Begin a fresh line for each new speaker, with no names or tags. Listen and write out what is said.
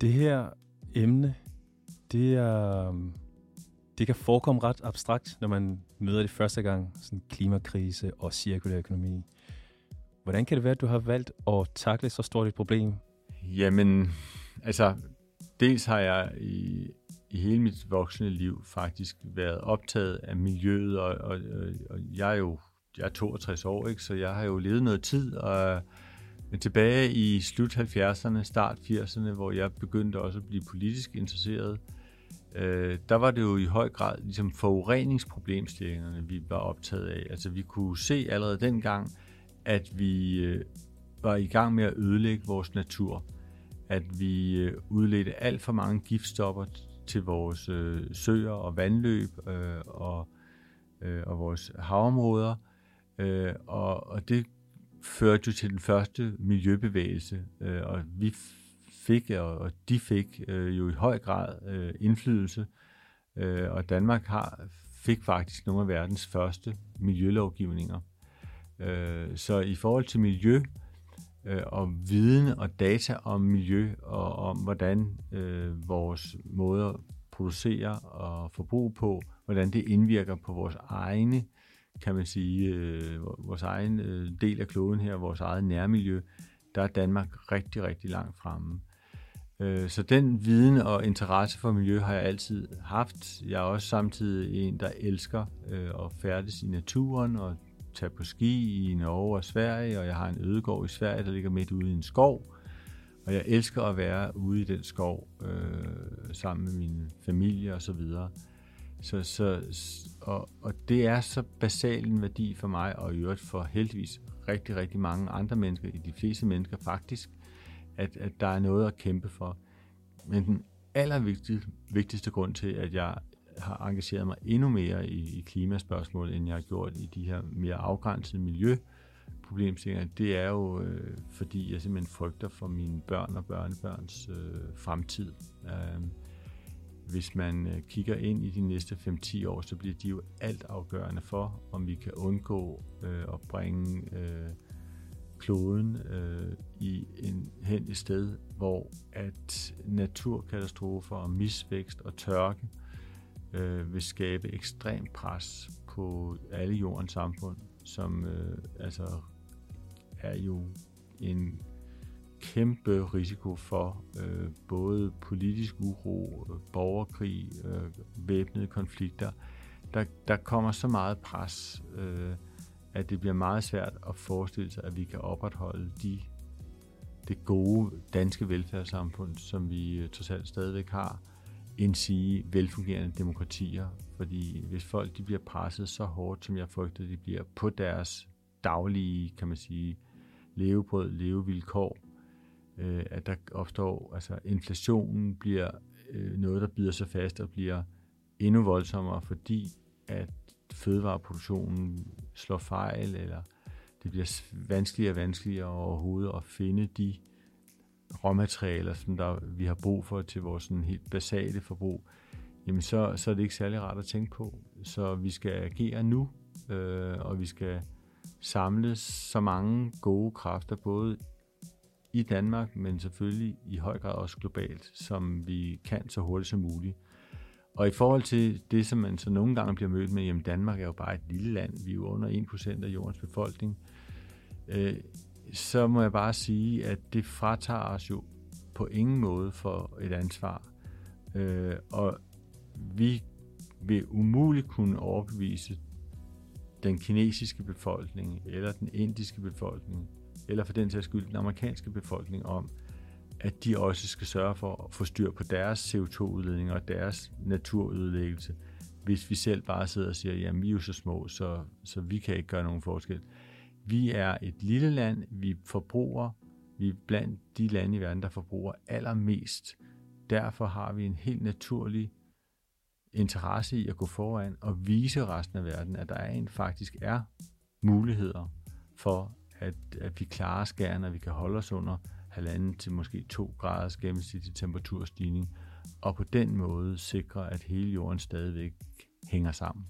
Det her emne, det, er, øhm, det kan forekomme ret abstrakt, når man møder det første gang, sådan klimakrise og cirkulær økonomi. Hvordan kan det være, at du har valgt at takle så stort et problem?
Jamen, altså, dels har jeg i, i hele mit voksne liv faktisk været optaget af miljøet, og, og, og jeg er jo jeg er 62 år, ikke? så jeg har jo levet noget tid, og men tilbage i slut 70'erne, start 80'erne, hvor jeg begyndte også at blive politisk interesseret, øh, der var det jo i høj grad ligesom forureningsproblemstillingerne, vi var optaget af. Altså vi kunne se allerede dengang, at vi øh, var i gang med at ødelægge vores natur. At vi øh, udledte alt for mange giftstoffer til vores øh, søer og vandløb øh, og, øh, og vores havområder. Øh, og, og det førte jo til den første miljøbevægelse, øh, og vi fik, og, og de fik øh, jo i høj grad øh, indflydelse, øh, og Danmark har fik faktisk nogle af verdens første miljølovgivninger. Øh, så i forhold til miljø øh, og viden og data om miljø og om hvordan øh, vores måde at producere og forbruge på, hvordan det indvirker på vores egne kan man sige, øh, vores egen øh, del af kloden her, vores eget nærmiljø, der er Danmark rigtig, rigtig langt fremme. Øh, så den viden og interesse for miljø har jeg altid haft. Jeg er også samtidig en, der elsker øh, at færdes i naturen og tage på ski i Norge og Sverige, og jeg har en ødegård i Sverige, der ligger midt ude i en skov. Og jeg elsker at være ude i den skov øh, sammen med min familie og så videre. Så, så, og, og det er så basal en værdi for mig, og i øvrigt for heldigvis rigtig, rigtig mange andre mennesker, i de fleste mennesker faktisk, at, at der er noget at kæmpe for. Men den allervigtigste vigtigste grund til, at jeg har engageret mig endnu mere i, i klimaspørgsmål, end jeg har gjort i de her mere afgrænsede miljøproblemstillinger, det er jo, øh, fordi jeg simpelthen frygter for mine børn og børnebørns øh, fremtid. Øh, hvis man øh, kigger ind i de næste 5-10 år, så bliver de jo alt afgørende for, om vi kan undgå øh, at bringe øh, kloden øh, i en hen et sted, hvor at naturkatastrofer og misvækst og tørke øh, vil skabe ekstrem pres på alle jordens samfund, som øh, altså er jo en kæmpe risiko for øh, både politisk uro, øh, borgerkrig, øh, væbnede konflikter. Der, der kommer så meget pres, øh, at det bliver meget svært at forestille sig, at vi kan opretholde de, det gode danske velfærdssamfund, som vi øh, trods alt stadigvæk har, end sige velfungerende demokratier. Fordi hvis folk de bliver presset så hårdt, som jeg frygter, de bliver på deres daglige, kan man sige, levebrød, levevilkår, øh, at der opstår, altså inflationen bliver øh, noget, der bider sig fast og bliver endnu voldsommere, fordi at fødevareproduktionen slår fejl, eller det bliver vanskeligere og vanskeligere overhovedet at finde de råmaterialer, som der, vi har brug for til vores sådan helt basale forbrug, jamen så, så er det ikke særlig rart at tænke på. Så vi skal agere nu, øh, og vi skal samle så mange gode kræfter, både i Danmark, men selvfølgelig i høj grad også globalt, som vi kan så hurtigt som muligt. Og i forhold til det, som man så nogle gange bliver mødt med, jamen Danmark er jo bare et lille land, vi er jo under 1% af jordens befolkning, øh, så må jeg bare sige, at det fratager os jo på ingen måde for et ansvar. Øh, og vi vil umuligt kunne overbevise den kinesiske befolkning eller den indiske befolkning eller for den sags skyld den amerikanske befolkning om, at de også skal sørge for at få styr på deres CO2-udledning og deres naturødelæggelse, hvis vi selv bare sidder og siger, jamen vi er jo så små, så, så vi kan ikke gøre nogen forskel. Vi er et lille land, vi forbruger, vi er blandt de lande i verden, der forbruger allermest. Derfor har vi en helt naturlig interesse i at gå foran og vise resten af verden, at der er en faktisk er muligheder for at, at vi klarer skærne, at vi kan holde os under halvanden til måske 2 graders gennemsnitlig temperaturstigning, og på den måde sikre, at hele jorden stadigvæk hænger sammen.